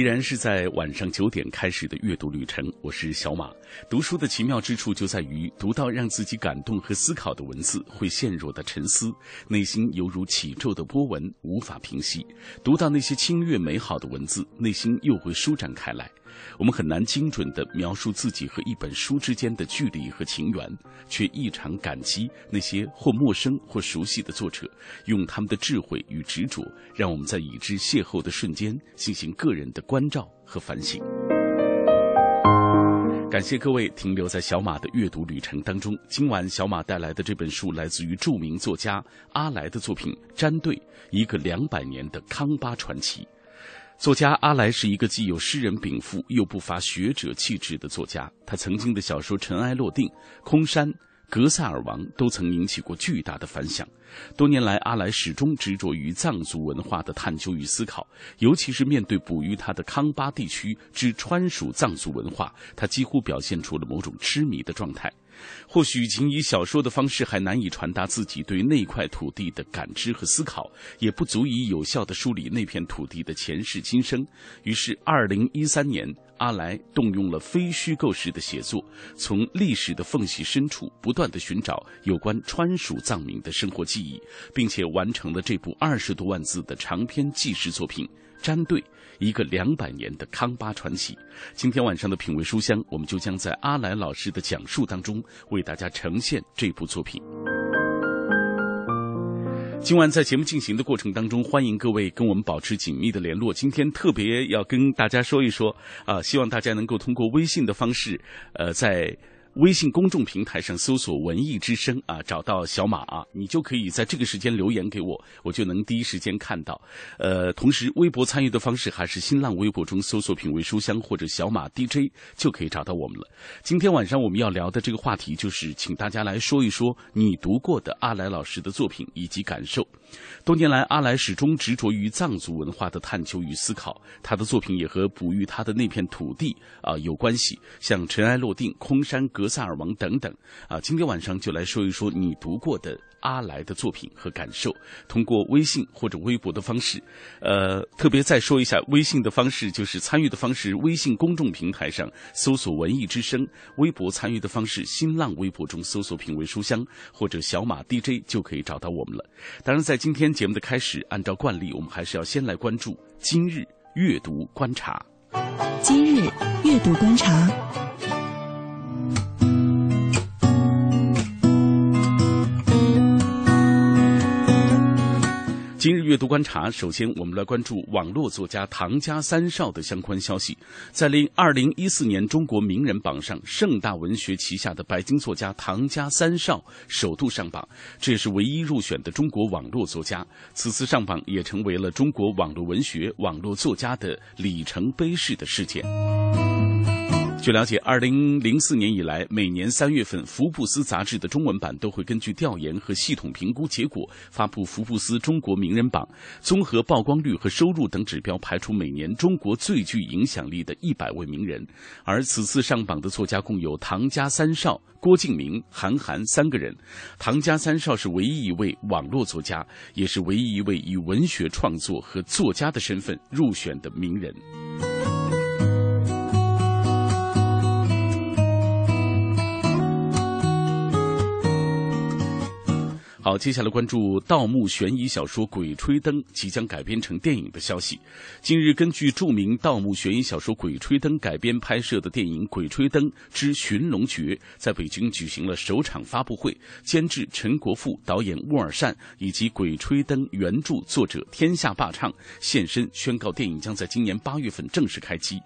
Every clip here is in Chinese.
依然是在晚上九点开始的阅读旅程，我是小马。读书的奇妙之处就在于，读到让自己感动和思考的文字，会陷入的沉思，内心犹如起皱的波纹，无法平息；读到那些清越美好的文字，内心又会舒展开来。我们很难精准地描述自己和一本书之间的距离和情缘，却异常感激那些或陌生或熟悉的作者，用他们的智慧与执着，让我们在已知邂逅的瞬间进行个人的关照和反省。感谢各位停留在小马的阅读旅程当中。今晚小马带来的这本书来自于著名作家阿来的作品《粘对》，一个两百年的康巴传奇。作家阿来是一个既有诗人禀赋又不乏学者气质的作家。他曾经的小说《尘埃落定》《空山》《格萨尔王》都曾引起过巨大的反响。多年来，阿来始终执着于藏族文化的探究与思考，尤其是面对哺育他的康巴地区之川蜀藏族文化，他几乎表现出了某种痴迷的状态。或许仅以小说的方式还难以传达自己对那块土地的感知和思考，也不足以有效地梳理那片土地的前世今生。于是，二零一三年，阿来动用了非虚构式的写作，从历史的缝隙深处不断地寻找有关川蜀藏民的生活记忆，并且完成了这部二十多万字的长篇纪实作品《战队》。一个两百年的康巴传奇。今天晚上的品味书香，我们就将在阿来老师的讲述当中为大家呈现这部作品。今晚在节目进行的过程当中，欢迎各位跟我们保持紧密的联络。今天特别要跟大家说一说啊，希望大家能够通过微信的方式，呃，在。微信公众平台上搜索“文艺之声”啊，找到小马啊，你就可以在这个时间留言给我，我就能第一时间看到。呃，同时微博参与的方式还是新浪微博中搜索“品味书香”或者“小马 DJ” 就可以找到我们了。今天晚上我们要聊的这个话题就是，请大家来说一说你读过的阿来老师的作品以及感受。多年来，阿来始终执着于藏族文化的探求与思考，他的作品也和哺育他的那片土地啊有关系，像《尘埃落定》《空山》。格萨尔王等等啊，今天晚上就来说一说你读过的阿来的作品和感受。通过微信或者微博的方式，呃，特别再说一下，微信的方式就是参与的方式，微信公众平台上搜索“文艺之声”，微博参与的方式，新浪微博中搜索“品味书香”或者“小马 DJ” 就可以找到我们了。当然，在今天节目的开始，按照惯例，我们还是要先来关注今日阅读观察。今日阅读观察。阅读观察，首先我们来关注网络作家唐家三少的相关消息。在令二零一四年中国名人榜上，盛大文学旗下的白金作家唐家三少首度上榜，这也是唯一入选的中国网络作家。此次上榜也成为了中国网络文学、网络作家的里程碑式的事件。据了解，二零零四年以来，每年三月份，福布斯杂志的中文版都会根据调研和系统评估结果，发布福布斯中国名人榜，综合曝光率和收入等指标，排出每年中国最具影响力的一百位名人。而此次上榜的作家共有唐家三少、郭敬明、韩寒三个人。唐家三少是唯一一位网络作家，也是唯一一位以文学创作和作家的身份入选的名人。好，接下来关注盗墓悬疑小说《鬼吹灯》即将改编成电影的消息。近日，根据著名盗墓悬疑小说《鬼吹灯》改编拍摄的电影《鬼吹灯之寻龙诀》在北京举行了首场发布会。监制陈国富、导演乌尔善以及《鬼吹灯》原著作者天下霸唱现身，宣告电影将在今年八月份正式开机。《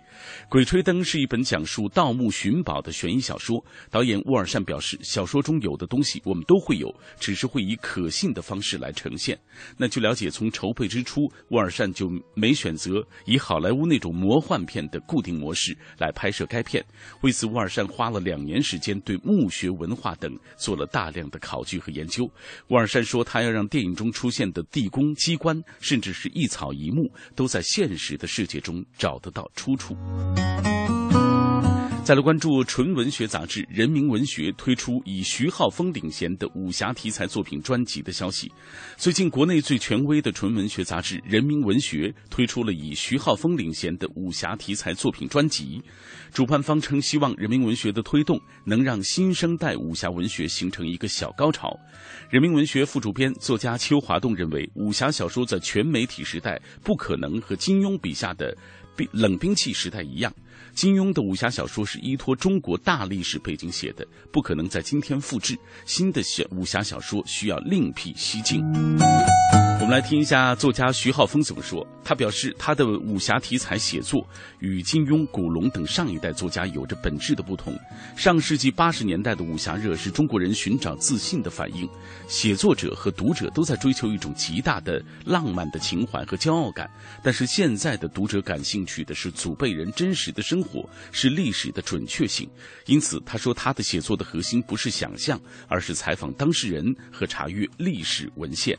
鬼吹灯》是一本讲述盗墓寻宝的悬疑小说。导演乌尔善表示：“小说中有的东西我们都会有，只是会。”以可信的方式来呈现。那据了解，从筹备之初，沃尔善就没选择以好莱坞那种魔幻片的固定模式来拍摄该片。为此，沃尔善花了两年时间对墓穴文化等做了大量的考据和研究。沃尔善说，他要让电影中出现的地宫、机关，甚至是一草一木，都在现实的世界中找得到出处。再来关注纯文学杂志《人民文学》推出以徐浩峰领衔的武侠题材作品专辑的消息。最近，国内最权威的纯文学杂志《人民文学》推出了以徐浩峰领衔的武侠题材作品专辑。主办方称，希望人民文学的推动能让新生代武侠文学形成一个小高潮。人民文学副主编作家邱华栋认为，武侠小说在全媒体时代不可能和金庸笔下的冰冷兵器时代一样。金庸的武侠小说是依托中国大历史背景写的，不可能在今天复制。新的小武侠小说需要另辟蹊径。我们来听一下作家徐浩峰怎么说。他表示，他的武侠题材写作与金庸、古龙等上一代作家有着本质的不同。上世纪八十年代的武侠热是中国人寻找自信的反应，写作者和读者都在追求一种极大的浪漫的情怀和骄傲感。但是现在的读者感兴趣的是祖辈人真实的生活，是历史的准确性。因此，他说他的写作的核心不是想象，而是采访当事人和查阅历史文献。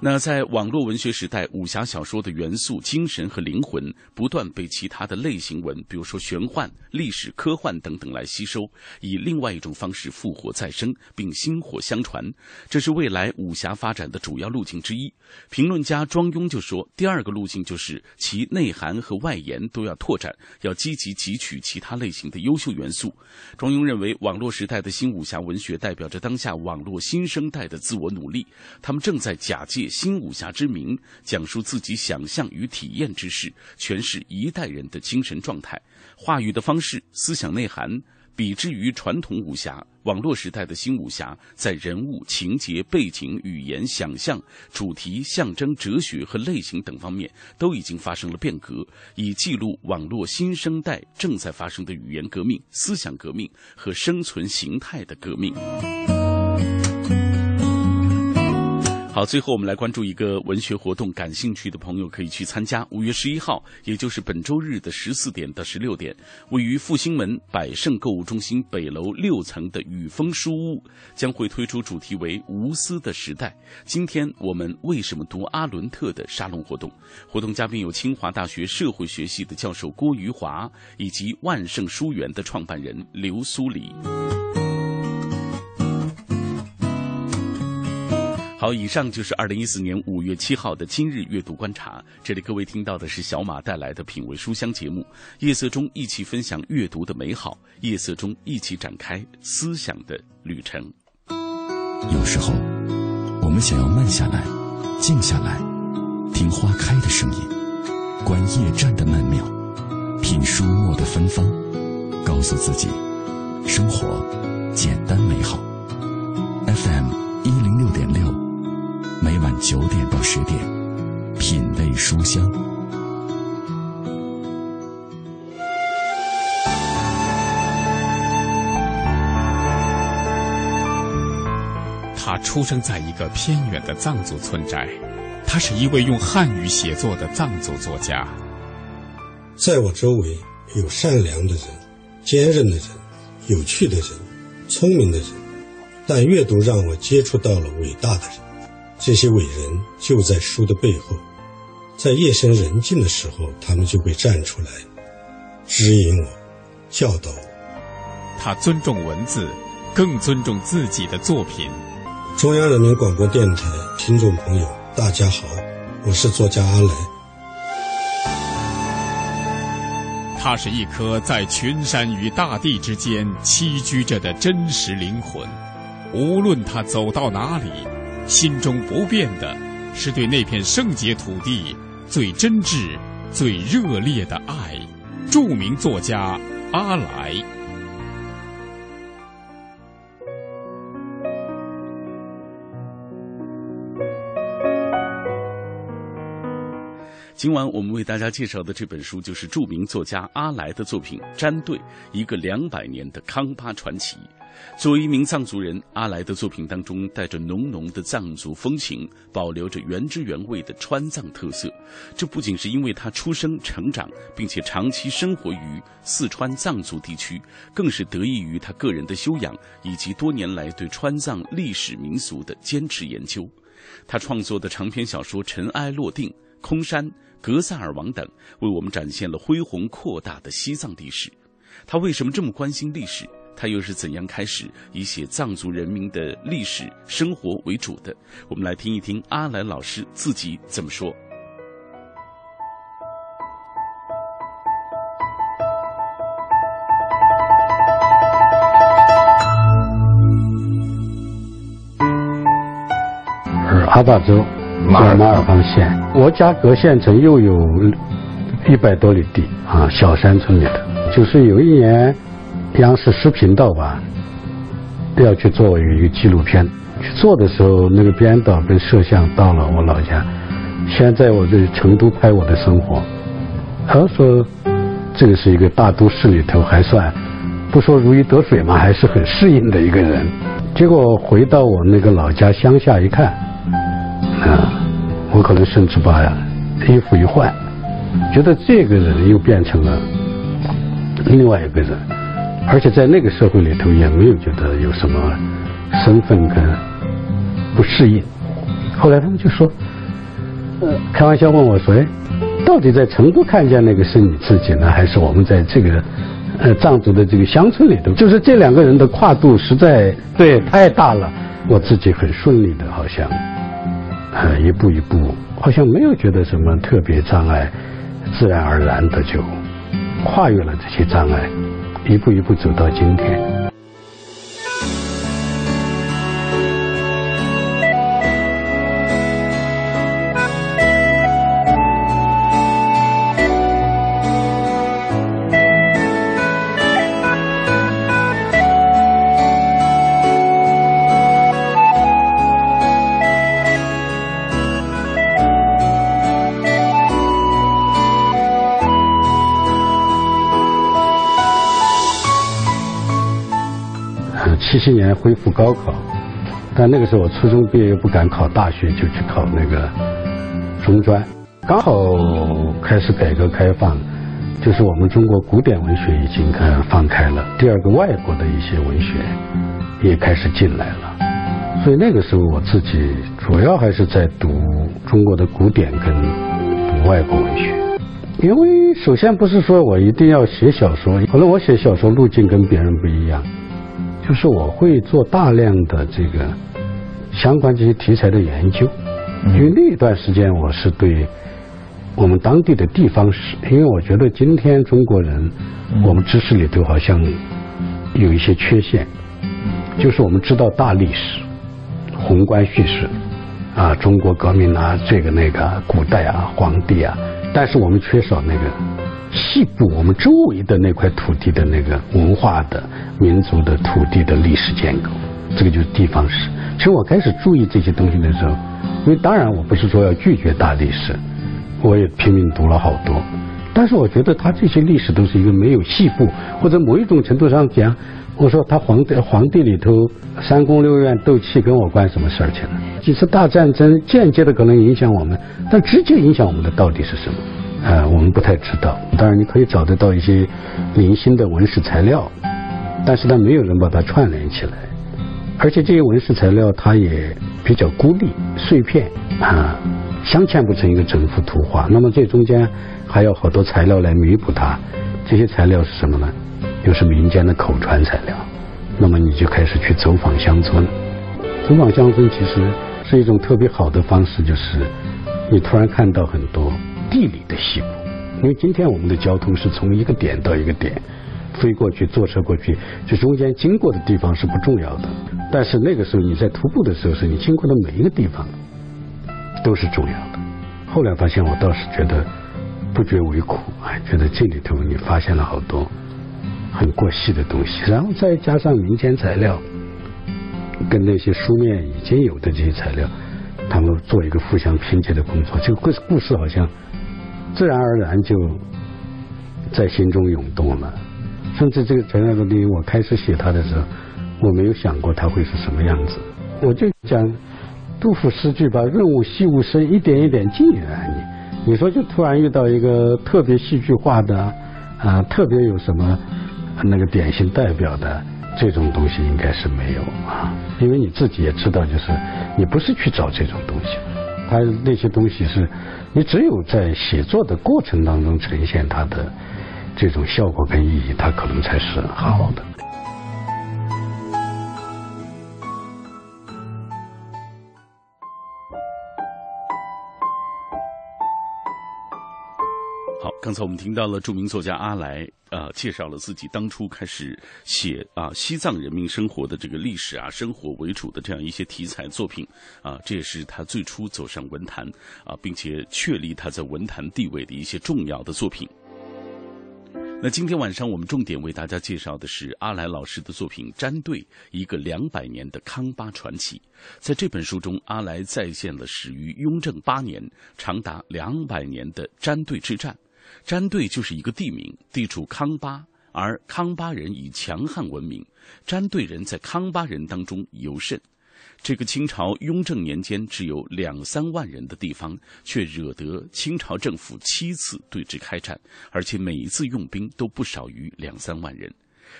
那在网络文学时代，武侠小说的元素、精神和灵魂不断被其他的类型文，比如说玄幻、历史、科幻等等来吸收，以另外一种方式复活再生，并薪火相传。这是未来武侠发展的主要路径之一。评论家庄庸就说，第二个路径就是其内涵和外延都要拓展，要积极汲取其他类型的优秀元素。庄庸认为，网络时代的新武侠文学代表着当下网络新生代的自我努力，他们正在假借新武侠之名，讲述自己想象与体验之事，诠释一代人的精神状态。话语的方式、思想内涵，比之于传统武侠，网络时代的新武侠，在人物、情节、背景、语言、想象、主题、象征、哲学和类型等方面，都已经发生了变革，以记录网络新生代正在发生的语言革命、思想革命和生存形态的革命。好，最后我们来关注一个文学活动，感兴趣的朋友可以去参加。五月十一号，也就是本周日的十四点到十六点，位于复兴门百盛购物中心北楼六层的雨风书屋将会推出主题为“无私的时代”。今天我们为什么读阿伦特的沙龙活动？活动嘉宾有清华大学社会学系的教授郭余华，以及万盛书园的创办人刘苏黎。好，以上就是二零一四年五月七号的今日阅读观察。这里各位听到的是小马带来的品味书香节目，夜色中一起分享阅读的美好，夜色中一起展开思想的旅程。有时候，我们想要慢下来，静下来，听花开的声音，观夜战的曼妙，品书墨的芬芳，告诉自己，生活简单美好。FM 一零六点六。每晚九点到十点，品味书香。他出生在一个偏远的藏族村寨，他是一位用汉语写作的藏族作家。在我周围有善良的人、坚韧的人、有趣的人、聪明的人，但阅读让我接触到了伟大的人。这些伟人就在书的背后，在夜深人静的时候，他们就会站出来，指引我，教导我。他尊重文字，更尊重自己的作品。中央人民广播电台听众朋友，大家好，我是作家阿来。他是一颗在群山与大地之间栖居着的真实灵魂，无论他走到哪里。心中不变的，是对那片圣洁土地最真挚、最热烈的爱。著名作家阿来。今晚我们为大家介绍的这本书，就是著名作家阿来的作品《詹队：一个两百年的康巴传奇》。作为一名藏族人，阿来的作品当中带着浓浓的藏族风情，保留着原汁原味的川藏特色。这不仅是因为他出生、成长，并且长期生活于四川藏族地区，更是得益于他个人的修养以及多年来对川藏历史民俗的坚持研究。他创作的长篇小说《尘埃落定》《空山》《格萨尔王》等，为我们展现了恢宏扩大的西藏历史。他为什么这么关心历史？他又是怎样开始以写藏族人民的历史生活为主的？我们来听一听阿来老师自己怎么说。阿坝州马尔马尔邦县，我家隔县城又有一百多里地啊，小山村里的。就是有一年，央视视频道吧，都要去做一个纪录片，去做的时候，那个编导跟摄像到了我老家，先在我在成都拍我的生活，他说这个是一个大都市里头还算不说如鱼得水嘛，还是很适应的一个人。结果回到我那个老家乡下一看。啊，我可能甚至把衣服一换，觉得这个人又变成了另外一个人，而且在那个社会里头也没有觉得有什么身份跟不适应。后来他们就说，开玩笑问我说：“哎，到底在成都看见那个是你自己呢，还是我们在这个呃藏族的这个乡村里头？就是这两个人的跨度实在对太大了。我自己很顺利的，好像。”呃，一步一步，好像没有觉得什么特别障碍，自然而然的就跨越了这些障碍，一步一步走到今天。年恢复高考，但那个时候我初中毕业又不敢考大学，就去考那个中专。刚好开始改革开放，就是我们中国古典文学已经开放开了，第二个外国的一些文学也开始进来了。所以那个时候我自己主要还是在读中国的古典跟读外国文学，因为首先不是说我一定要写小说，可能我写小说路径跟别人不一样。就是我会做大量的这个相关这些题材的研究，因为那段时间我是对我们当地的地方史，因为我觉得今天中国人我们知识里头好像有一些缺陷，就是我们知道大历史、宏观叙事啊，中国革命啊，这个那个古代啊，皇帝啊，但是我们缺少那个。细部我们周围的那块土地的那个文化的民族的土地的历史建构，这个就是地方史。其实我开始注意这些东西的时候，因为当然我不是说要拒绝大历史，我也拼命读了好多，但是我觉得他这些历史都是一个没有细部，或者某一种程度上讲，我说他皇帝皇帝里头三宫六院斗气跟我关什么事儿去了？几次大战争间接的可能影响我们，但直接影响我们的到底是什么？呃，我们不太知道。当然，你可以找得到一些零星的文史材料，但是呢，没有人把它串联起来。而且这些文史材料它也比较孤立、碎片啊，镶嵌不成一个整幅图画。那么这中间还有好多材料来弥补它。这些材料是什么呢？又是民间的口传材料。那么你就开始去走访乡村。走访乡村其实是一种特别好的方式，就是你突然看到很多。地理的西部，因为今天我们的交通是从一个点到一个点飞过去，坐车过去，这中间经过的地方是不重要的。但是那个时候你在徒步的时候，是你经过的每一个地方都是重要的。后来发现，我倒是觉得不觉为苦，哎，觉得这里头你发现了好多很过细的东西，然后再加上民间材料跟那些书面已经有的这些材料。他们做一个互相拼接的工作，这个故故事好像自然而然就在心中涌动了。甚至这个陈爱的电影，我开始写他的时候，我没有想过他会是什么样子。我就讲杜甫诗句吧：“润物细无声，一点一点浸润你。”你说就突然遇到一个特别戏剧化的啊，特别有什么那个典型代表的这种东西，应该是没有啊。因为你自己也知道，就是你不是去找这种东西，他那些东西是你只有在写作的过程当中呈现它的。这种效果跟意义，它可能才是好的。刚才我们听到了著名作家阿来啊，介绍了自己当初开始写啊西藏人民生活的这个历史啊生活为主的这样一些题材作品啊，这也是他最初走上文坛啊，并且确立他在文坛地位的一些重要的作品。那今天晚上我们重点为大家介绍的是阿来老师的作品《詹队：一个两百年的康巴传奇》。在这本书中，阿来再现了始于雍正八年、长达两百年的詹队之战。詹队就是一个地名，地处康巴，而康巴人以强悍闻名，詹队人在康巴人当中尤甚。这个清朝雍正年间只有两三万人的地方，却惹得清朝政府七次对之开战，而且每一次用兵都不少于两三万人。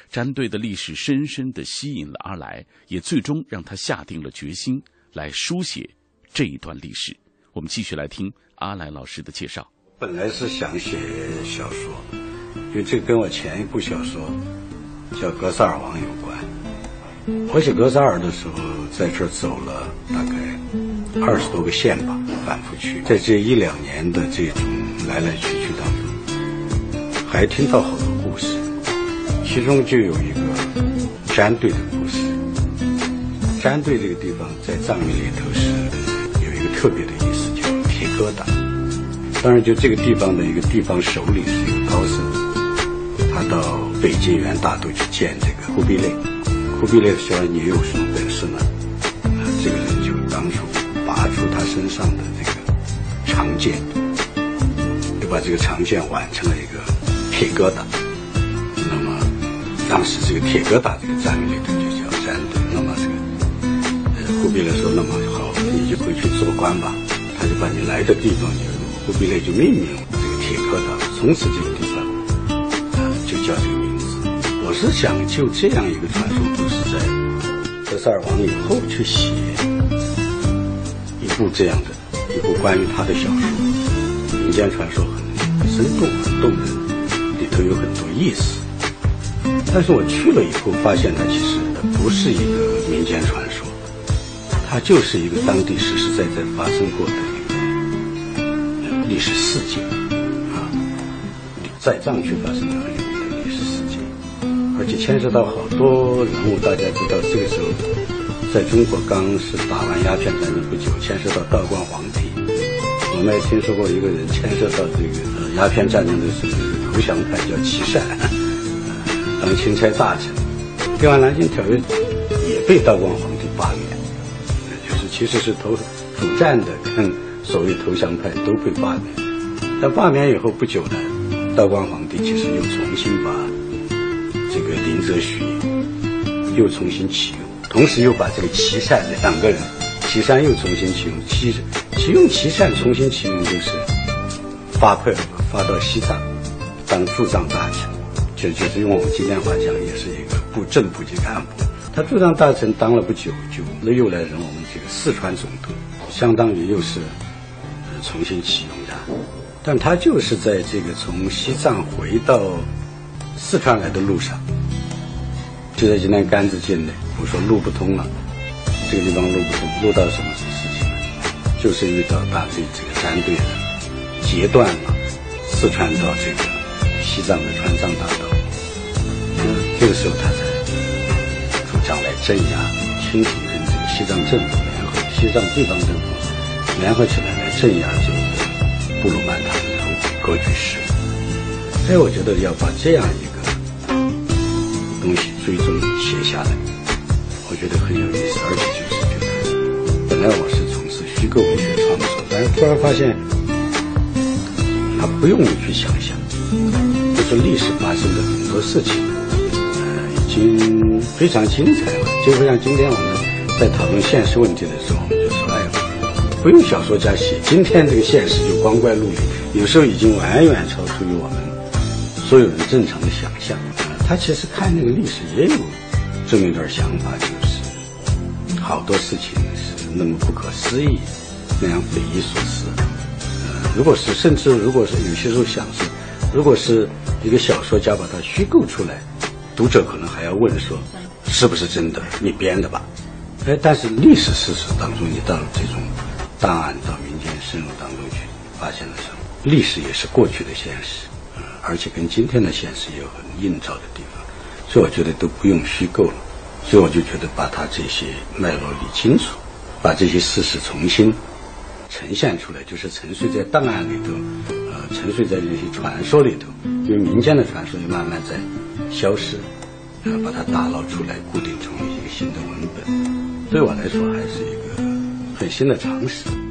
詹队的历史深深地吸引了阿来，也最终让他下定了决心来书写这一段历史。我们继续来听阿来老师的介绍。本来是想写小说，因为这跟我前一部小说叫《格萨尔王》有关。我写《格萨尔》的时候，在这儿走了大概二十多个县吧，反复去。在这一两年的这种来来去去当中，还听到好多故事，其中就有一个战队的故事。战队这个地方在藏语里头是有一个特别的意思，叫铁疙瘩。当然，就这个地方的一个地方首领是一个高僧，他到北京元大都去见这个忽必烈。忽必烈说：“你有什么本事呢？”这个人就当初拔出他身上的这个长剑，就把这个长剑挽成了一个铁疙瘩。那么当时这个铁疙瘩这个战役里头就叫战队。那么这个忽必烈说：“那么好，你就回去做官吧。”他就把你来的地方，就忽必烈就命名这个铁疙瘩，从此这个地方啊就叫这个名字。我是想就这样一个传说。故事，在德塞尔王以后去写一部这样的一部关于他的小说，民间传说很生动、很动人，里头有很多意思。但是我去了以后，发现它其实不是一个民间传说，它就是一个当地实实在在发生过的历史事件啊，在藏区发生的很有名的历史事件。而且牵涉到好多人物，大家知道，这个时候，在中国刚是打完鸦片战争不久，牵涉到道光皇帝。我们也听说过一个人牵涉到这个鸦片战争的时候，投降派叫琦善，当钦差大臣。定完南京条约也被道光皇帝罢免，就是其实是投主战的所谓投降派都被罢免。但罢免以后不久呢，道光皇帝其实又重新把。这个林则徐又重新启用，同时又把这个琦善两个人，琦善又重新启用，启启用琦善重新启用就是发配发到西藏当驻藏大臣，就就是用我们今天话讲，也是一个部正部级干部。他驻藏大臣当了不久，就那又来任我们这个四川总督，相当于又是重新启用它，但他就是在这个从西藏回到。四川来的路上，就在今天甘孜境内，我说路不通了，这个地方路不通，路到什么事情呢？就是遇到大队这个山队的截断了四川到这个西藏的川藏大道。这个时候他才主张来镇压，清廷跟这个西藏政府联合，西藏地方政府联合起来来镇压这个布鲁曼他们的后割据势。所以我觉得要把这样一个东西最终写下来，我觉得很有意思，而且就是觉得，本来我是从事虚构文学创作，但是突然发现，他不用你去想象，就是历史发生的很多事情，呃，已经非常精彩了。就像今天我们在讨论现实问题的时候，我们就说，不用小说家写，今天这个现实就光怪陆离，有时候已经远远超出于我们所有人正常的想象。他其实看那个历史也有这么一点想法，就是好多事情是那么不可思议，那样匪夷所思。如果是，甚至如果是有些时候想是，如果是一个小说家把它虚构出来，读者可能还要问说，是不是真的？你编的吧？哎，但是历史事实当中，你到了这种档案到民间深入当中去，发现了什么？历史也是过去的现实，嗯，而且跟今天的现实有很映照的地方，所以我觉得都不用虚构了。所以我就觉得把它这些脉络理清楚，把这些事实重新。呈现出来就是沉睡在档案里头，呃，沉睡在这些传说里头，因为民间的传说也慢慢在消失，呃，把它打捞出来，固定成为一个新的文本，对我来说还是最新的常识。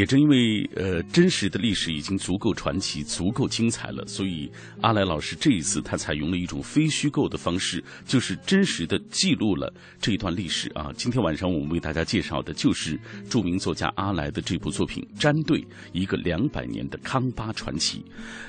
也正因为呃真实的历史已经足够传奇、足够精彩了，所以阿来老师这一次他采用了一种非虚构的方式，就是真实的记录了这一段历史啊。今天晚上我们为大家介绍的就是著名作家阿来的这部作品《粘对：一个两百年的康巴传奇》。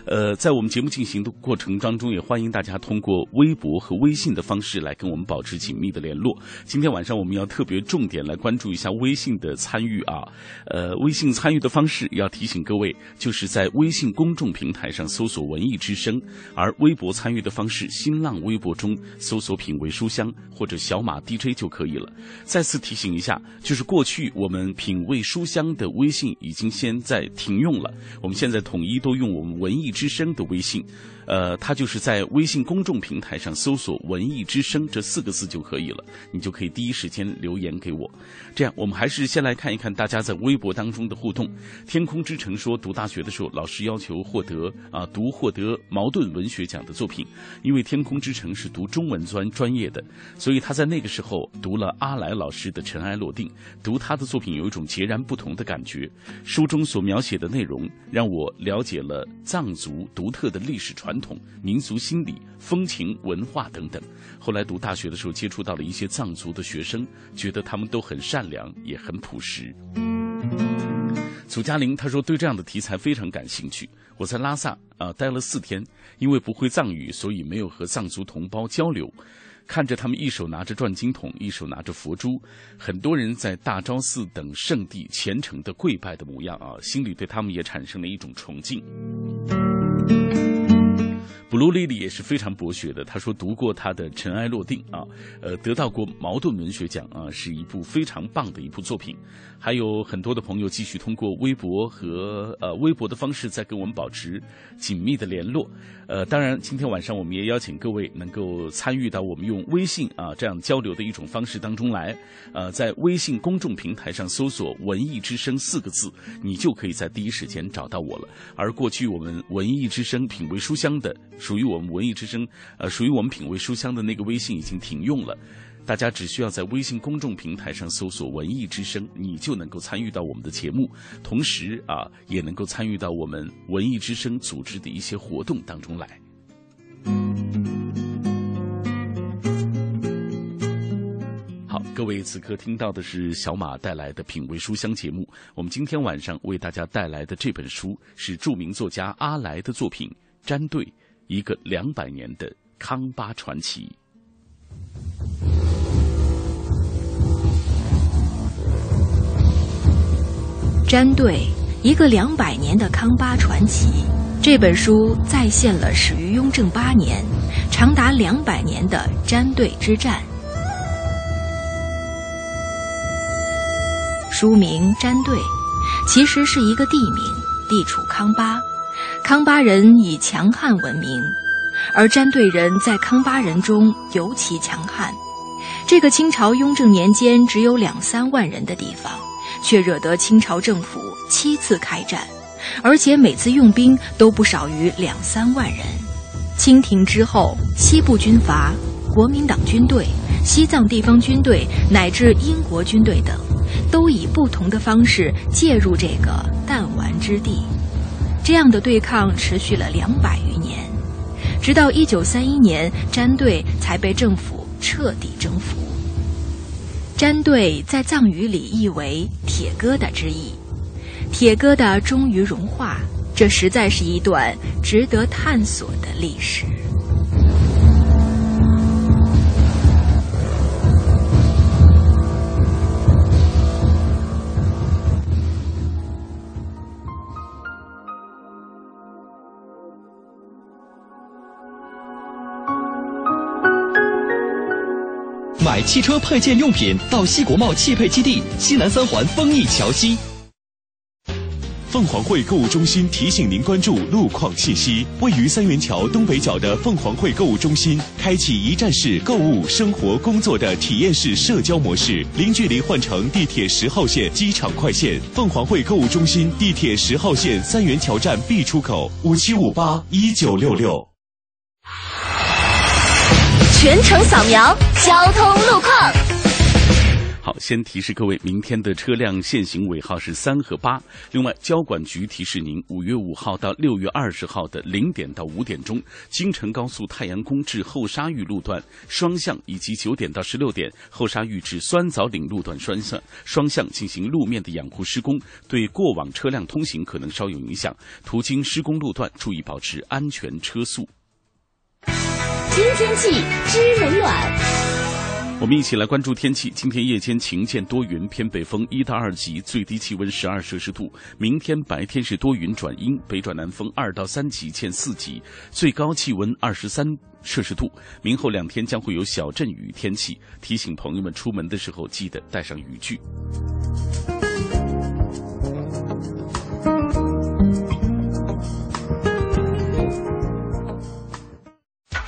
呃，在我们节目进行的过程当中，也欢迎大家通过微博和微信的方式来跟我们保持紧密的联络。今天晚上我们要特别重点来关注一下微信的参与啊，呃，微信。参与的方式要提醒各位，就是在微信公众平台上搜索“文艺之声”，而微博参与的方式，新浪微博中搜索“品味书香”或者“小马 DJ” 就可以了。再次提醒一下，就是过去我们“品味书香”的微信已经现在停用了，我们现在统一都用我们“文艺之声”的微信。呃，它就是在微信公众平台上搜索“文艺之声”这四个字就可以了，你就可以第一时间留言给我。这样，我们还是先来看一看大家在微博当中的互动。天空之城说，读大学的时候，老师要求获得啊读获得茅盾文学奖的作品，因为天空之城是读中文专专业的，所以他在那个时候读了阿来老师的《尘埃落定》，读他的作品有一种截然不同的感觉。书中所描写的内容让我了解了藏族独特的历史传。统民族心理、风情文化等等。后来读大学的时候，接触到了一些藏族的学生，觉得他们都很善良，也很朴实。祖嘉玲他说对这样的题材非常感兴趣。我在拉萨啊待了四天，因为不会藏语，所以没有和藏族同胞交流。看着他们一手拿着转经筒，一手拿着佛珠，很多人在大昭寺等圣地虔诚的跪拜的模样啊，心里对他们也产生了一种崇敬。布鲁莉莉也是非常博学的。他说读过他的《尘埃落定》啊，呃，得到过茅盾文学奖啊，是一部非常棒的一部作品。还有很多的朋友继续通过微博和呃微博的方式在跟我们保持紧密的联络。呃，当然今天晚上我们也邀请各位能够参与到我们用微信啊这样交流的一种方式当中来。呃，在微信公众平台上搜索“文艺之声”四个字，你就可以在第一时间找到我了。而过去我们文艺之声品味书香的。属于我们文艺之声，呃，属于我们品味书香的那个微信已经停用了，大家只需要在微信公众平台上搜索“文艺之声”，你就能够参与到我们的节目，同时啊，也能够参与到我们文艺之声组织的一些活动当中来。好，各位此刻听到的是小马带来的品味书香节目，我们今天晚上为大家带来的这本书是著名作家阿来的作品《粘对》。一个两百年的康巴传奇，詹队一个两百年的康巴传奇。这本书再现了始于雍正八年，长达两百年的詹队之战。书名詹队，其实是一个地名，地处康巴。康巴人以强悍闻名，而詹队人在康巴人中尤其强悍。这个清朝雍正年间只有两三万人的地方，却惹得清朝政府七次开战，而且每次用兵都不少于两三万人。清廷之后，西部军阀、国民党军队西藏地方军队乃至英国军队等，都以不同的方式介入这个弹丸之地。这样的对抗持续了两百余年，直到一九三一年，毡队才被政府彻底征服。毡队在藏语里意为“铁疙瘩”之意，铁疙瘩终于融化，这实在是一段值得探索的历史。汽车配件用品到西国贸汽配基地西南三环丰益桥西。凤凰汇购物中心提醒您关注路况信息。位于三元桥东北角的凤凰汇购物中心，开启一站式购物、生活、工作的体验式社交模式，零距离换乘地铁十号线机场快线。凤凰汇购物中心地铁十号线三元桥站 B 出口，五七五八一九六六。全程扫描交通路况。好，先提示各位，明天的车辆限行尾号是三和八。另外，交管局提示您，五月五号到六月二十号的零点到五点钟，京承高速太阳宫至后沙峪路段双向，以及九点到十六点后沙峪至酸枣岭路段双向双向进行路面的养护施工，对过往车辆通行可能稍有影响。途经施工路段，注意保持安全车速。新天气知冷暖。我们一起来关注天气。今天夜间晴见多云，偏北风一到二级，最低气温十二摄氏度。明天白天是多云转阴，北转南风二到三级，见四级，最高气温二十三摄氏度。明后两天将会有小阵雨天气，提醒朋友们出门的时候记得带上雨具。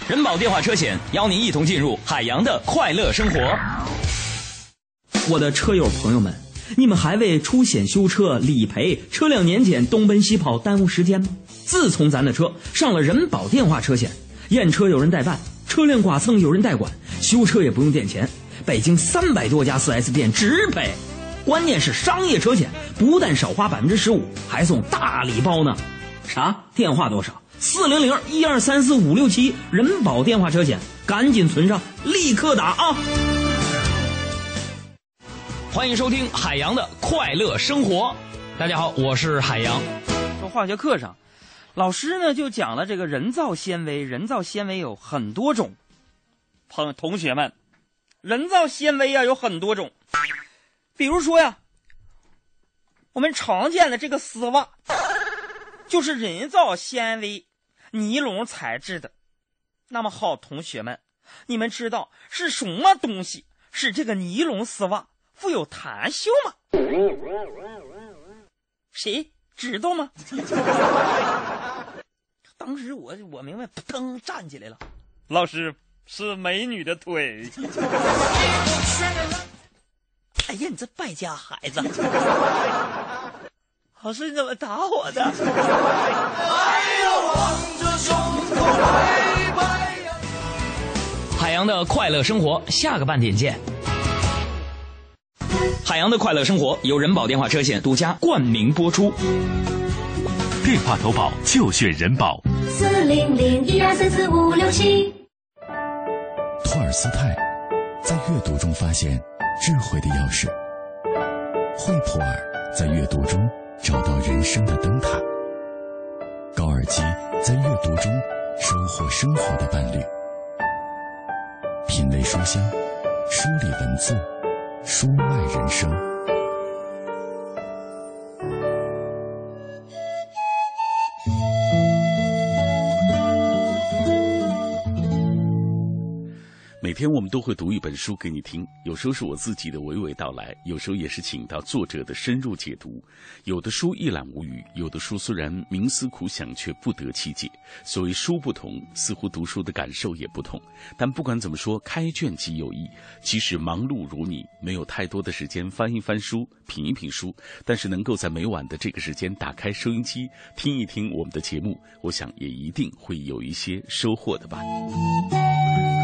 人保电话车险邀您一同进入海洋的快乐生活。我的车友朋友们，你们还为出险修车、理赔、车辆年检东奔西跑耽误时间吗？自从咱的车上了人保电话车险，验车有人代办，车辆剐蹭有人代管，修车也不用垫钱，北京三百多家 4S 店直赔。关键是商业车险不但少花百分之十五，还送大礼包呢。啥？电话多少？四零零一二三四五六七，人保电话车险，赶紧存上，立刻打啊！欢迎收听海洋的快乐生活。大家好，我是海洋。说化学课上，老师呢就讲了这个人造纤维，人造纤维有很多种。朋同学们，人造纤维啊有很多种，比如说呀，我们常见的这个丝袜，就是人造纤维。尼龙材质的，那么好，同学们，你们知道是什么东西使这个尼龙丝袜富有弹性吗？谁知道吗？当时我我明白，扑腾站起来了。老师是美女的腿。哎呀，你这败家孩子！老师你怎么打我的？海洋的快乐生活，下个半点见。海洋的快乐生活由人保电话车险独家冠名播出。电话投保就选人保。四零零一二三四五六七。托尔斯泰在阅读中发现智慧的钥匙，惠普尔在阅读中找到人生的灯塔，高尔基在阅读中收获生活的伴侣。品味书香，梳理文字，书外人生。每天我们都会读一本书给你听，有时候是我自己的娓娓道来，有时候也是请到作者的深入解读。有的书一览无余，有的书虽然冥思苦想却不得其解。所谓书不同，似乎读书的感受也不同。但不管怎么说，开卷即有益。即使忙碌如你，没有太多的时间翻一翻书、品一品书，但是能够在每晚的这个时间打开收音机听一听我们的节目，我想也一定会有一些收获的吧。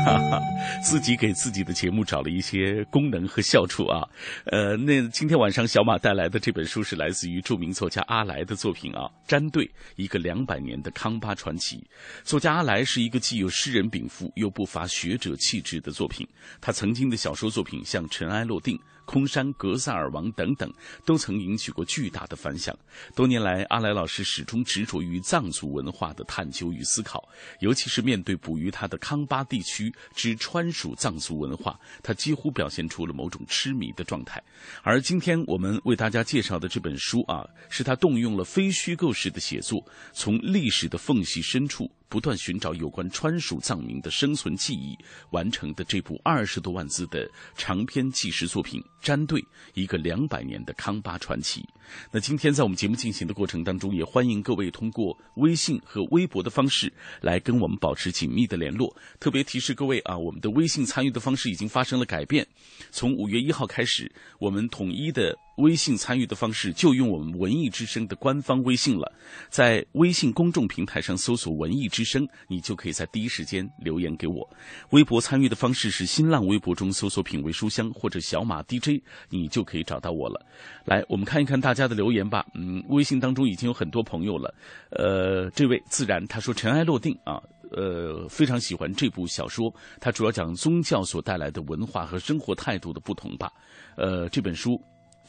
哈哈，自己给自己的节目找了一些功能和笑处啊。呃，那今天晚上小马带来的这本书是来自于著名作家阿来的作品啊，《詹队》，一个两百年的康巴传奇。作家阿来是一个既有诗人禀赋又不乏学者气质的作品。他曾经的小说作品像《尘埃落定》。空山、格萨尔王等等，都曾引起过巨大的反响。多年来，阿来老师始终执着于藏族文化的探究与思考，尤其是面对哺育他的康巴地区之川蜀藏族文化，他几乎表现出了某种痴迷的状态。而今天我们为大家介绍的这本书啊，是他动用了非虚构式的写作，从历史的缝隙深处。不断寻找有关川蜀藏民的生存记忆，完成的这部二十多万字的长篇纪实作品《战队》，一个两百年的康巴传奇。那今天在我们节目进行的过程当中，也欢迎各位通过微信和微博的方式来跟我们保持紧密的联络。特别提示各位啊，我们的微信参与的方式已经发生了改变，从五月一号开始，我们统一的。微信参与的方式就用我们文艺之声的官方微信了，在微信公众平台上搜索“文艺之声”，你就可以在第一时间留言给我。微博参与的方式是新浪微博中搜索“品味书香”或者“小马 DJ”，你就可以找到我了。来，我们看一看大家的留言吧。嗯，微信当中已经有很多朋友了。呃，这位自然他说“尘埃落定”啊，呃，非常喜欢这部小说。它主要讲宗教所带来的文化和生活态度的不同吧。呃，这本书。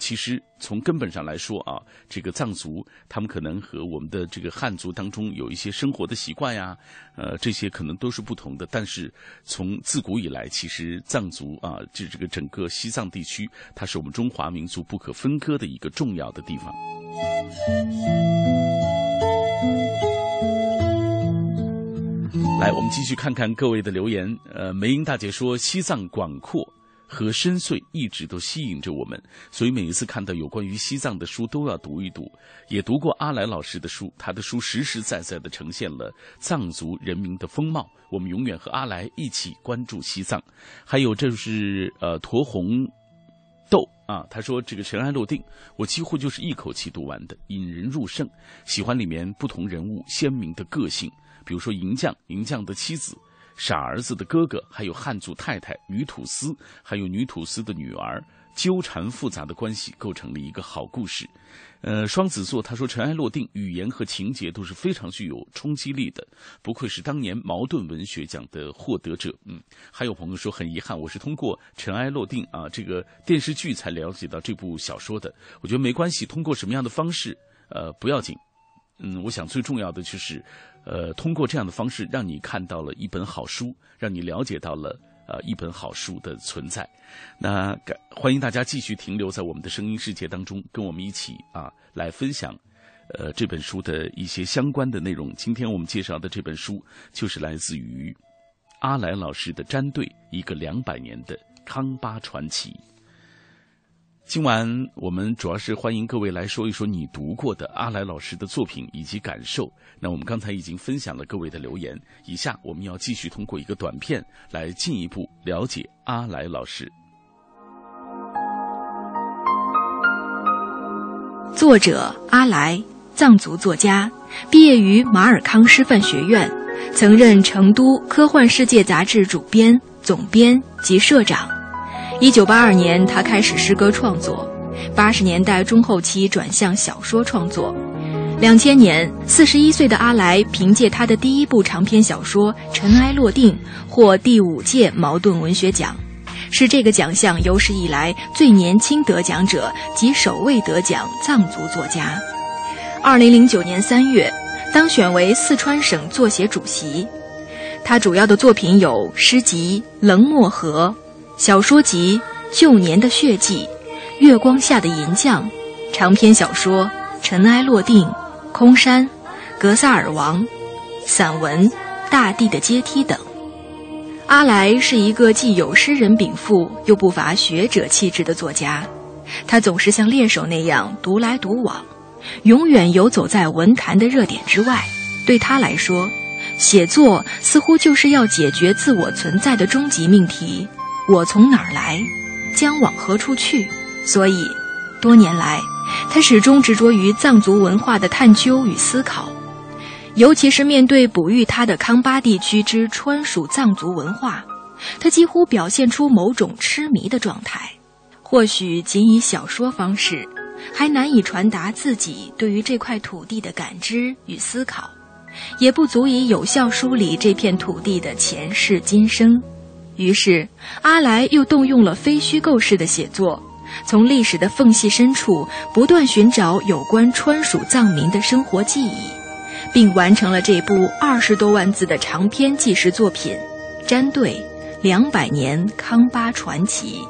其实从根本上来说啊，这个藏族他们可能和我们的这个汉族当中有一些生活的习惯呀，呃，这些可能都是不同的。但是从自古以来，其实藏族啊，这这个整个西藏地区，它是我们中华民族不可分割的一个重要的地方。来，我们继续看看各位的留言。呃，梅英大姐说，西藏广阔。和深邃一直都吸引着我们，所以每一次看到有关于西藏的书都要读一读。也读过阿来老师的书，他的书实实在在的呈现了藏族人民的风貌。我们永远和阿来一起关注西藏。还有，这是呃驼红豆啊，他说这个尘埃落定，我几乎就是一口气读完的，引人入胜。喜欢里面不同人物鲜明的个性，比如说银匠，银匠的妻子。傻儿子的哥哥，还有汉族太太女土司，还有女土司的女儿，纠缠复杂的关系，构成了一个好故事。呃，双子座他说尘埃落定，语言和情节都是非常具有冲击力的，不愧是当年茅盾文学奖的获得者。嗯，还有朋友说很遗憾，我是通过尘埃落定啊这个电视剧才了解到这部小说的。我觉得没关系，通过什么样的方式，呃，不要紧。嗯，我想最重要的就是。呃，通过这样的方式，让你看到了一本好书，让你了解到了呃一本好书的存在。那感欢迎大家继续停留在我们的声音世界当中，跟我们一起啊来分享呃这本书的一些相关的内容。今天我们介绍的这本书就是来自于阿来老师的《战队一个两百年的康巴传奇》。今晚我们主要是欢迎各位来说一说你读过的阿来老师的作品以及感受。那我们刚才已经分享了各位的留言，以下我们要继续通过一个短片来进一步了解阿来老师。作者阿来，藏族作家，毕业于马尔康师范学院，曾任成都科幻世界杂志主编、总编及社长。一九八二年，他开始诗歌创作；八十年代中后期转向小说创作。两千年，四十一岁的阿来凭借他的第一部长篇小说《尘埃落定》获第五届茅盾文学奖，是这个奖项有史以来最年轻得奖者及首位得奖藏族作家。二零零九年三月，当选为四川省作协主席。他主要的作品有诗集《冷漠河》。小说集《旧年的血迹》，《月光下的银匠》，长篇小说《尘埃落定》，《空山》，《格萨尔王》，散文《大地的阶梯》等。阿来是一个既有诗人禀赋又不乏学者气质的作家，他总是像猎手那样独来独往，永远游走在文坛的热点之外。对他来说，写作似乎就是要解决自我存在的终极命题。我从哪儿来，将往何处去？所以，多年来，他始终执着于藏族文化的探究与思考，尤其是面对哺育他的康巴地区之川蜀藏族文化，他几乎表现出某种痴迷的状态，或许仅以小说方式，还难以传达自己对于这块土地的感知与思考，也不足以有效梳理这片土地的前世今生。于是，阿来又动用了非虚构式的写作，从历史的缝隙深处不断寻找有关川蜀藏民的生活记忆，并完成了这部二十多万字的长篇纪实作品《詹对两百年康巴传奇》。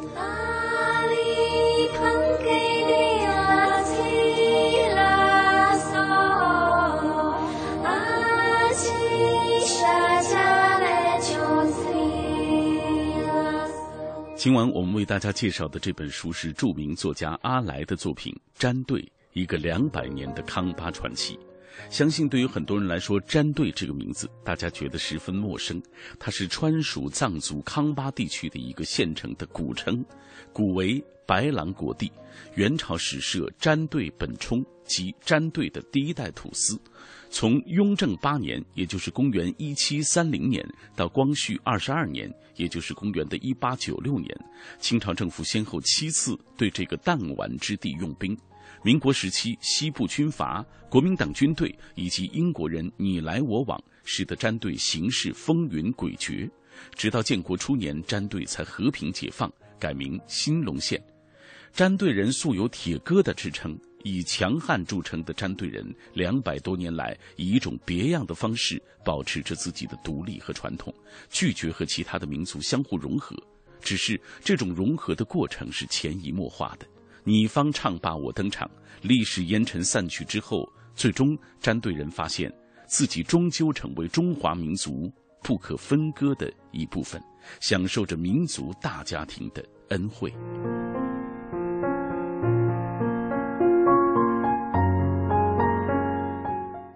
今晚我们为大家介绍的这本书是著名作家阿来的作品《詹队：一个两百年的康巴传奇》。相信对于很多人来说，詹对这个名字大家觉得十分陌生。它是川蜀藏族康巴地区的一个县城的古称，古为白狼国地。元朝始设詹对本冲及詹对的第一代土司。从雍正八年，也就是公元一七三零年，到光绪二十二年，也就是公元的一八九六年，清朝政府先后七次对这个弹丸之地用兵。民国时期，西部军阀、国民党军队以及英国人你来我往，使得战队形势风云诡谲。直到建国初年，战队才和平解放，改名兴隆县。战队人素有“铁疙瘩”之称。以强悍著称的战队人，两百多年来以一种别样的方式保持着自己的独立和传统，拒绝和其他的民族相互融合。只是这种融合的过程是潜移默化的，你方唱罢我登场。历史烟尘散去之后，最终詹队人发现自己终究成为中华民族不可分割的一部分，享受着民族大家庭的恩惠。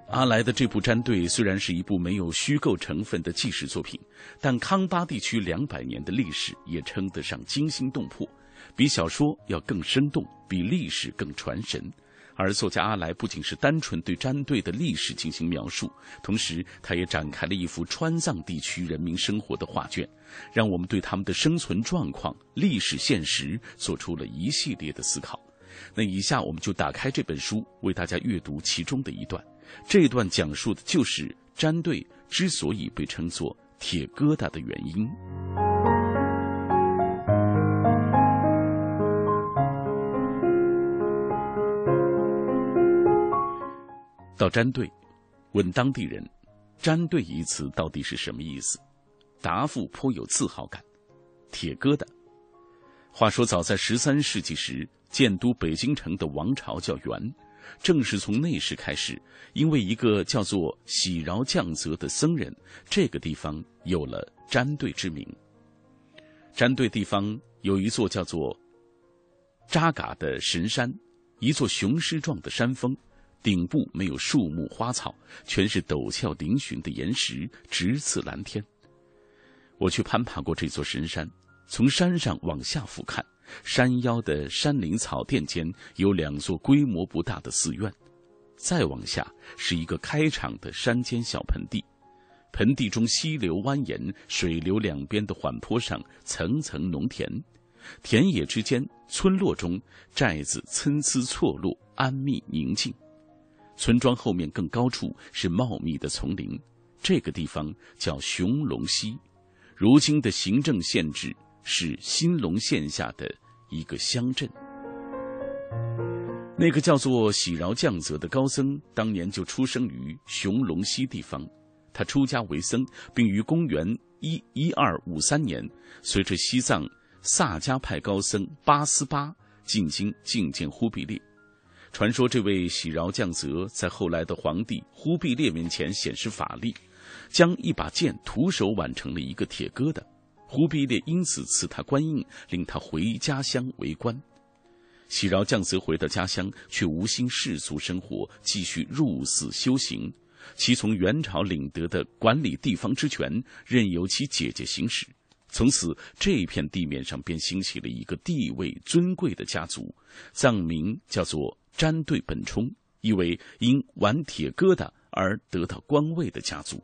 阿来的这部《战队》虽然是一部没有虚构成分的纪实作品，但康巴地区两百年的历史也称得上惊心动魄，比小说要更生动，比历史更传神。而作家阿来不仅是单纯对战队的历史进行描述，同时他也展开了一幅川藏地区人民生活的画卷，让我们对他们的生存状况、历史现实做出了一系列的思考。那以下我们就打开这本书，为大家阅读其中的一段。这段讲述的就是战队之所以被称作“铁疙瘩”的原因。到詹队，问当地人：“詹队一词到底是什么意思？”答复颇有自豪感：“铁疙瘩。”话说，早在十三世纪时，建都北京城的王朝叫元。正是从那时开始，因为一个叫做喜饶降泽的僧人，这个地方有了詹队之名。詹队地方有一座叫做扎嘎的神山，一座雄狮状的山峰，顶部没有树木花草，全是陡峭嶙峋的岩石，直刺蓝天。我去攀爬过这座神山，从山上往下俯瞰。山腰的山林草甸间有两座规模不大的寺院，再往下是一个开敞的山间小盆地，盆地中溪流蜿蜒，水流两边的缓坡上层层农田，田野之间、村落中寨子参差错落，安谧宁静。村庄后面更高处是茂密的丛林，这个地方叫雄龙溪，如今的行政县治。是兴隆县下的一个乡镇。那个叫做喜饶降泽的高僧，当年就出生于雄龙溪地方。他出家为僧，并于公元一一二五三年，随着西藏萨迦派高僧八思巴进京觐见忽必烈。传说这位喜饶降泽在后来的皇帝忽必烈面前显示法力，将一把剑徒手挽成了一个铁疙瘩。忽必烈因此赐他官印，令他回家乡为官。喜饶降泽回到家乡，却无心世俗生活，继续入寺修行。其从元朝领得的管理地方之权，任由其姐姐行使。从此，这片地面上便兴起了一个地位尊贵的家族，藏名叫做詹队本冲，意为因玩铁疙瘩而得到官位的家族。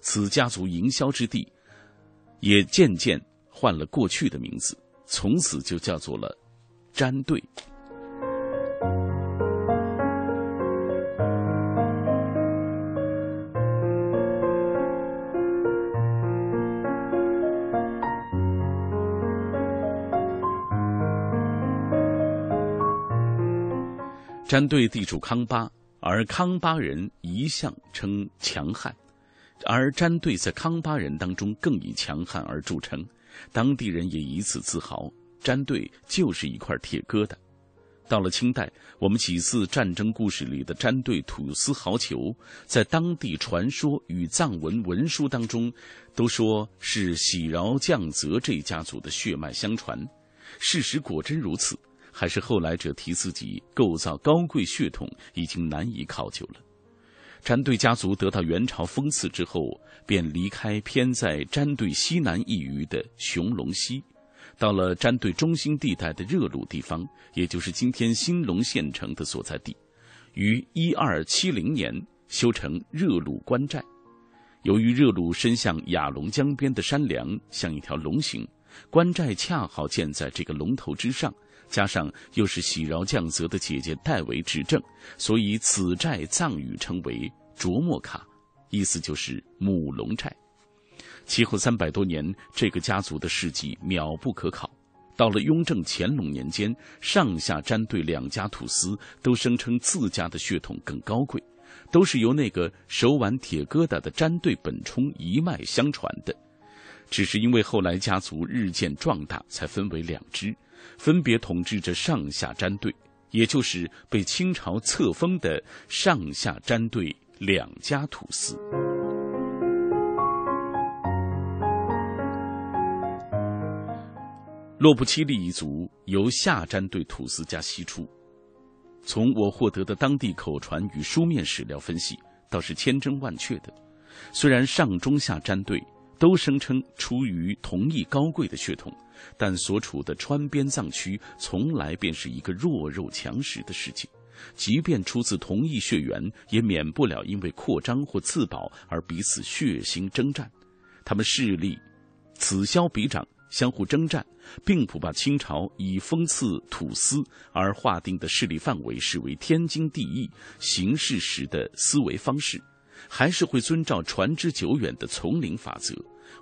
此家族营销之地。也渐渐换了过去的名字，从此就叫做了詹队。詹队地处康巴，而康巴人一向称强悍，而詹队在康巴人当中更以强悍而著称，当地人也以此自豪。詹队就是一块铁疙瘩。到了清代，我们几次战争故事里的詹队土司豪酋，在当地传说与藏文文书当中，都说是喜饶降泽这一家族的血脉相传。事实果真如此？还是后来者提自己构造高贵血统已经难以考究了。詹队家族得到元朝封赐之后，便离开偏在詹队西南一隅的雄龙溪，到了詹队中心地带的热鲁地方，也就是今天兴隆县城的所在地，于一二七零年修成热鲁关寨。由于热鲁伸向雅龙江边的山梁像一条龙形，关寨恰好建在这个龙头之上。加上又是喜饶降泽的姐姐代为执政，所以此寨藏语称为卓莫卡，意思就是母龙寨。其后三百多年，这个家族的事迹渺不可考。到了雍正、乾隆年间，上下詹队两家土司都声称自家的血统更高贵，都是由那个手挽铁疙瘩的詹队本冲一脉相传的。只是因为后来家族日渐壮大，才分为两支。分别统治着上下詹队，也就是被清朝册封的上下詹队两家土司。洛布七利一族由下詹队土司家西出，从我获得的当地口传与书面史料分析，倒是千真万确的。虽然上中下詹队都声称出于同一高贵的血统。但所处的川边藏区从来便是一个弱肉强食的世界，即便出自同一血缘，也免不了因为扩张或自保而彼此血腥征战。他们势力此消彼长，相互征战，并不把清朝以封赐土司而划定的势力范围视为天经地义行事时的思维方式，还是会遵照传之久远的丛林法则，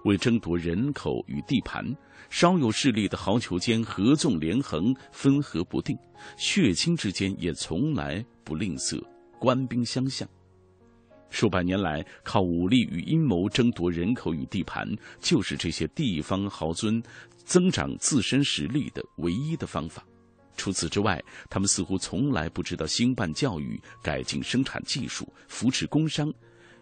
为争夺人口与地盘。稍有势力的豪酋间合纵连横、分合不定，血亲之间也从来不吝啬官兵相向。数百年来，靠武力与阴谋争夺人口与地盘，就是这些地方豪尊增长自身实力的唯一的方法。除此之外，他们似乎从来不知道兴办教育、改进生产技术、扶持工商，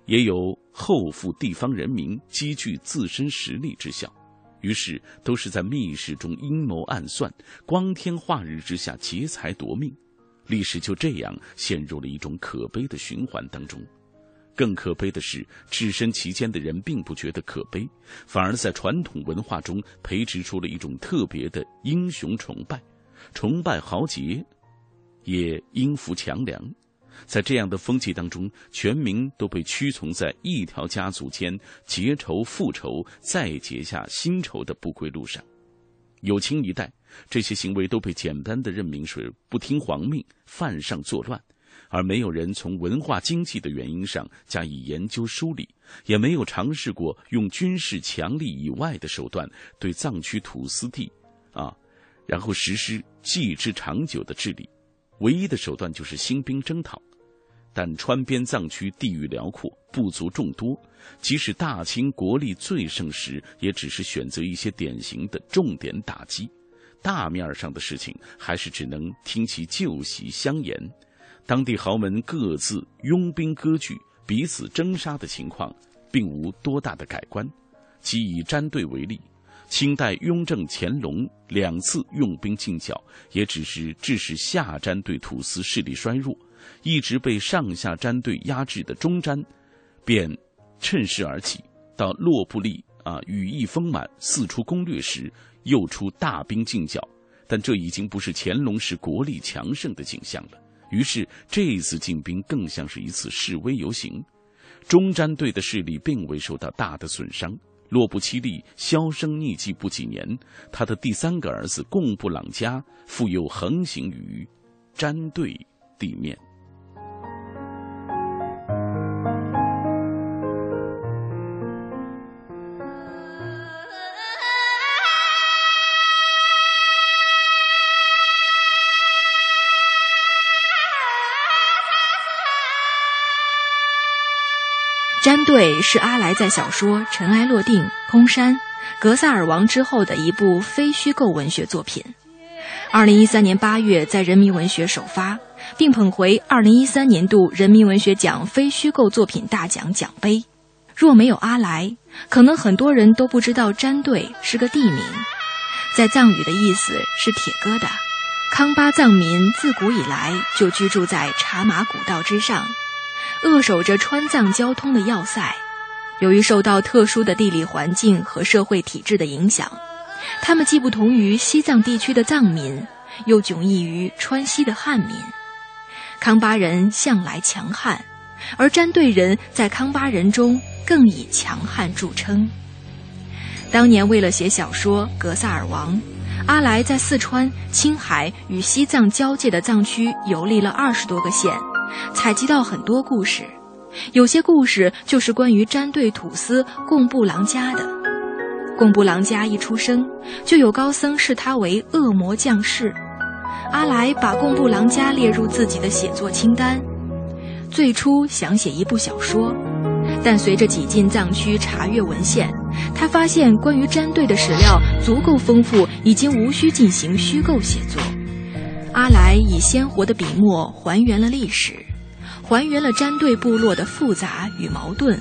也有厚富地方人民积聚自身实力之效。于是，都是在密室中阴谋暗算，光天化日之下劫财夺命，历史就这样陷入了一种可悲的循环当中。更可悲的是，置身其间的人并不觉得可悲，反而在传统文化中培植出了一种特别的英雄崇拜，崇拜豪杰，也应服强梁。在这样的风气当中，全民都被屈从在一条家族间结仇复仇，再结下新仇的不归路上。有清一代，这些行为都被简单的任命是不听皇命、犯上作乱，而没有人从文化经济的原因上加以研究梳理，也没有尝试过用军事强力以外的手段对藏区土司地，啊，然后实施继之长久的治理。唯一的手段就是兴兵征讨。但川边藏区地域辽阔，部族众多，即使大清国力最盛时，也只是选择一些典型的重点打击，大面上的事情还是只能听其旧习相言。当地豪门各自拥兵割据，彼此征杀的情况，并无多大的改观。即以詹队为例，清代雍正、乾隆两次用兵进剿，也只是致使下詹队土司势力衰弱。一直被上下詹队压制的中詹，便趁势而起。到洛布利啊羽翼丰满，四处攻略时，又出大兵进剿。但这已经不是乾隆时国力强盛的景象了。于是这一次进兵更像是一次示威游行。中詹队的势力并未受到大的损伤，若不妻利，销声匿迹不几年，他的第三个儿子贡布朗家复又横行于詹对地面。詹对是阿来在小说《尘埃落定》《空山》《格萨尔王》之后的一部非虚构文学作品。二零一三年八月在人民文学首发，并捧回二零一三年度人民文学奖非虚构作品大奖奖杯。若没有阿来，可能很多人都不知道詹对是个地名，在藏语的意思是铁疙瘩。康巴藏民自古以来就居住在茶马古道之上。扼守着川藏交通的要塞，由于受到特殊的地理环境和社会体制的影响，他们既不同于西藏地区的藏民，又迥异于川西的汉民。康巴人向来强悍，而詹对人在康巴人中更以强悍著称。当年为了写小说《格萨尔王》，阿来在四川、青海与西藏交界的藏区游历了二十多个县。采集到很多故事，有些故事就是关于詹对土司贡布郎家的。贡布郎家一出生，就有高僧视他为恶魔降世。阿来把贡布郎家列入自己的写作清单，最初想写一部小说，但随着挤进藏区查阅文献，他发现关于詹队的史料足够丰富，已经无需进行虚构写作。阿来以鲜活的笔墨还原了历史，还原了詹队部落的复杂与矛盾，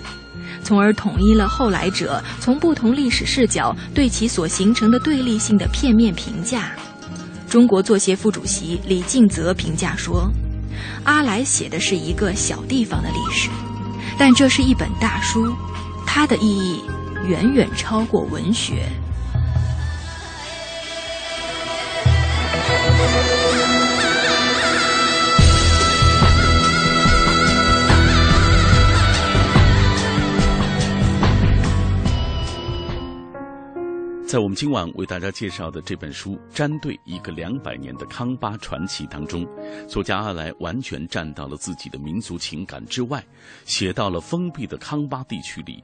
从而统一了后来者从不同历史视角对其所形成的对立性的片面评价。中国作协副主席李敬泽评价说：“阿来写的是一个小地方的历史，但这是一本大书，它的意义远远超过文学。”在我们今晚为大家介绍的这本书《詹对一个两百年的康巴传奇》当中，作家阿来完全站到了自己的民族情感之外，写到了封闭的康巴地区里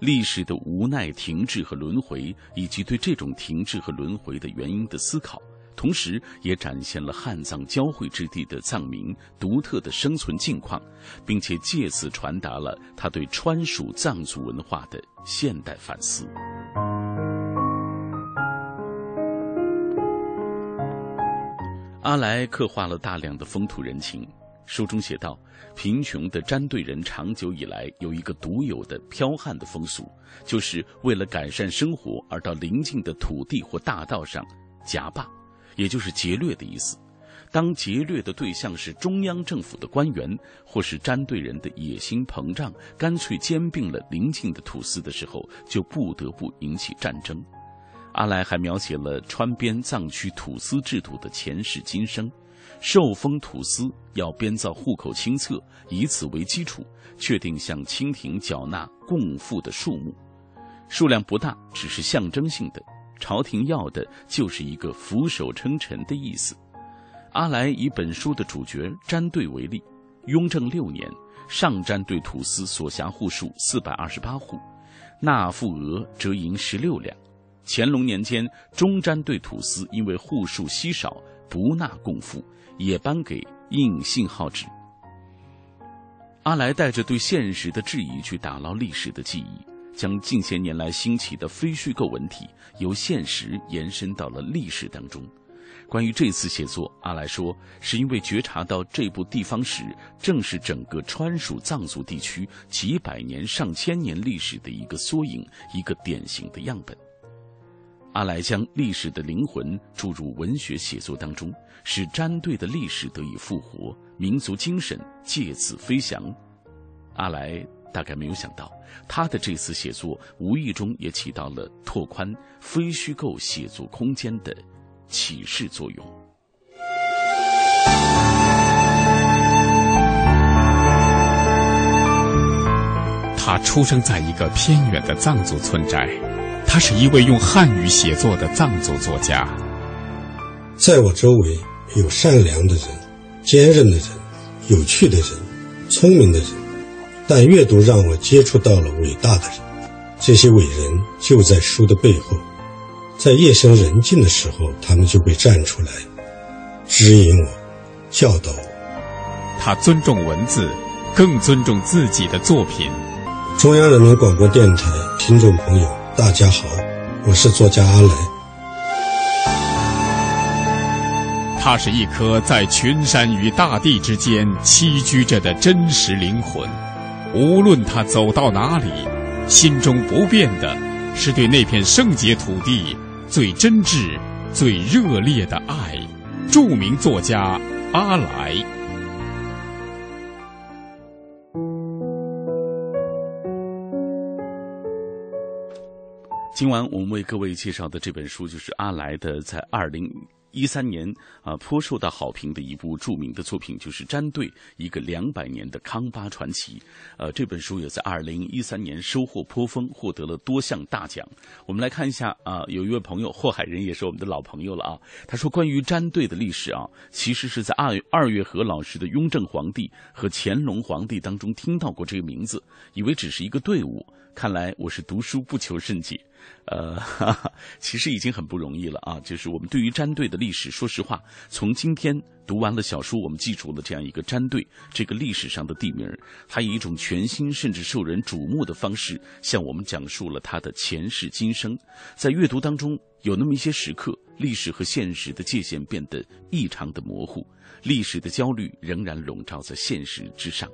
历史的无奈停滞和轮回，以及对这种停滞和轮回的原因的思考，同时也展现了汉藏交汇之地的藏民独特的生存境况，并且借此传达了他对川蜀藏族文化的现代反思。阿来刻画了大量的风土人情。书中写道：贫穷的詹队人长久以来有一个独有的剽悍的风俗，就是为了改善生活而到邻近的土地或大道上夹霸，也就是劫掠的意思。当劫掠的对象是中央政府的官员，或是詹队人的野心膨胀，干脆兼并了邻近的土司的时候，就不得不引起战争。阿来还描写了川边藏区土司制度的前世今生，受封土司要编造户口清册，以此为基础确定向清廷缴纳贡赋的数目，数量不大，只是象征性的。朝廷要的就是一个俯首称臣的意思。阿来以本书的主角詹队为例，雍正六年，上詹对土司所辖户数四百二十八户，纳赋额折银十六两。乾隆年间，中詹对土司因为户数稀少，不纳贡赋，也颁给印信号纸。阿来带着对现实的质疑去打捞历史的记忆，将近些年来兴起的非虚构文体由现实延伸到了历史当中。关于这次写作，阿来说，是因为觉察到这部地方史正是整个川蜀藏族地区几百年、上千年历史的一个缩影，一个典型的样本。阿来将历史的灵魂注入文学写作当中，使詹对的历史得以复活，民族精神借此飞翔。阿来大概没有想到，他的这次写作无意中也起到了拓宽非虚构写作空间的启示作用。他出生在一个偏远的藏族村寨，他是一位用汉语写作的藏族作家。在我周围有善良的人、坚韧的人、有趣的人、聪明的人，但阅读让我接触到了伟大的人。这些伟人就在书的背后，在夜深人静的时候，他们就会站出来，指引我，教导我。他尊重文字，更尊重自己的作品。中央人民广播电台听众朋友，大家好，我是作家阿来。他是一颗在群山与大地之间栖居着的真实灵魂，无论他走到哪里。心中不变的，是对那片圣洁土地最真挚、最热烈的爱。著名作家阿来。今晚我们为各位介绍的这本书，就是阿来的在二零。一三年啊，颇受到好评的一部著名的作品，就是《战队：一个两百年的康巴传奇》。呃，这本书也在二零一三年收获颇丰，获得了多项大奖。我们来看一下啊，有一位朋友霍海人也是我们的老朋友了啊。他说，关于战队的历史啊，其实是在二二月河老师的《雍正皇帝和乾隆皇帝》当中听到过这个名字，以为只是一个队伍。看来我是读书不求甚解。呃，哈哈，其实已经很不容易了啊！就是我们对于战队的历史，说实话，从今天读完了小说，我们记住了这样一个战队这个历史上的地名，它以一种全新甚至受人瞩目的方式，向我们讲述了它的前世今生。在阅读当中，有那么一些时刻，历史和现实的界限变得异常的模糊，历史的焦虑仍然笼罩在现实之上。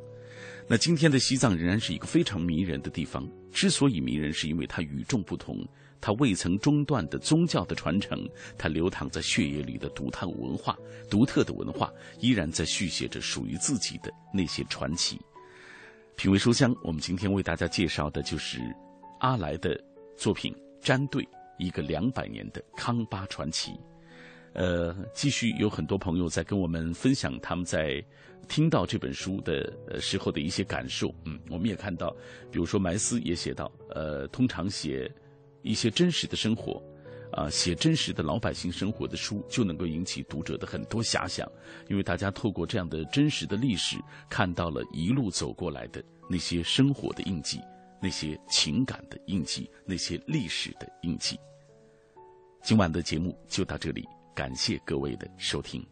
那今天的西藏仍然是一个非常迷人的地方。之所以迷人，是因为它与众不同，它未曾中断的宗教的传承，它流淌在血液里的独特文化、独特的文化，依然在续写着属于自己的那些传奇。品味书香，我们今天为大家介绍的就是阿来的作品《詹队：一个两百年的康巴传奇》。呃，继续有很多朋友在跟我们分享他们在。听到这本书的呃时候的一些感受，嗯，我们也看到，比如说埋斯也写到，呃，通常写一些真实的生活，啊，写真实的老百姓生活的书，就能够引起读者的很多遐想，因为大家透过这样的真实的历史，看到了一路走过来的那些生活的印记，那些情感的印记，那些历史的印记。今晚的节目就到这里，感谢各位的收听。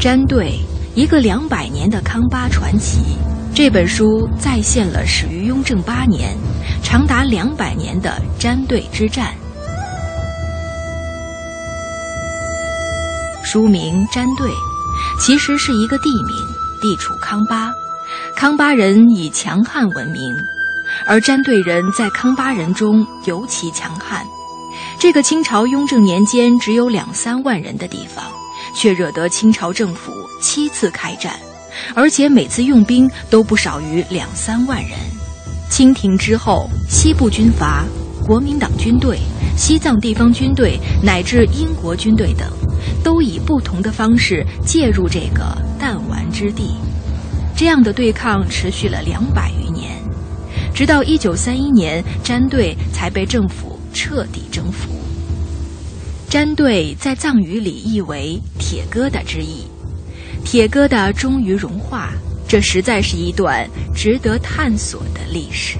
詹队，一个两百年的康巴传奇。这本书再现了始于雍正八年、长达两百年的詹队之战。书名《詹队》，其实是一个地名，地处康巴。康巴人以强悍闻名，而詹队人在康巴人中尤其强悍。这个清朝雍正年间只有两三万人的地方。却惹得清朝政府七次开战，而且每次用兵都不少于两三万人。清廷之后，西部军阀、国民党军队、西藏地方军队乃至英国军队等，都以不同的方式介入这个弹丸之地。这样的对抗持续了两百余，直到一九三一年，詹队才被政府彻底征服。詹队在藏语里意为“铁疙瘩”之意，铁疙瘩终于融化，这实在是一段值得探索的历史。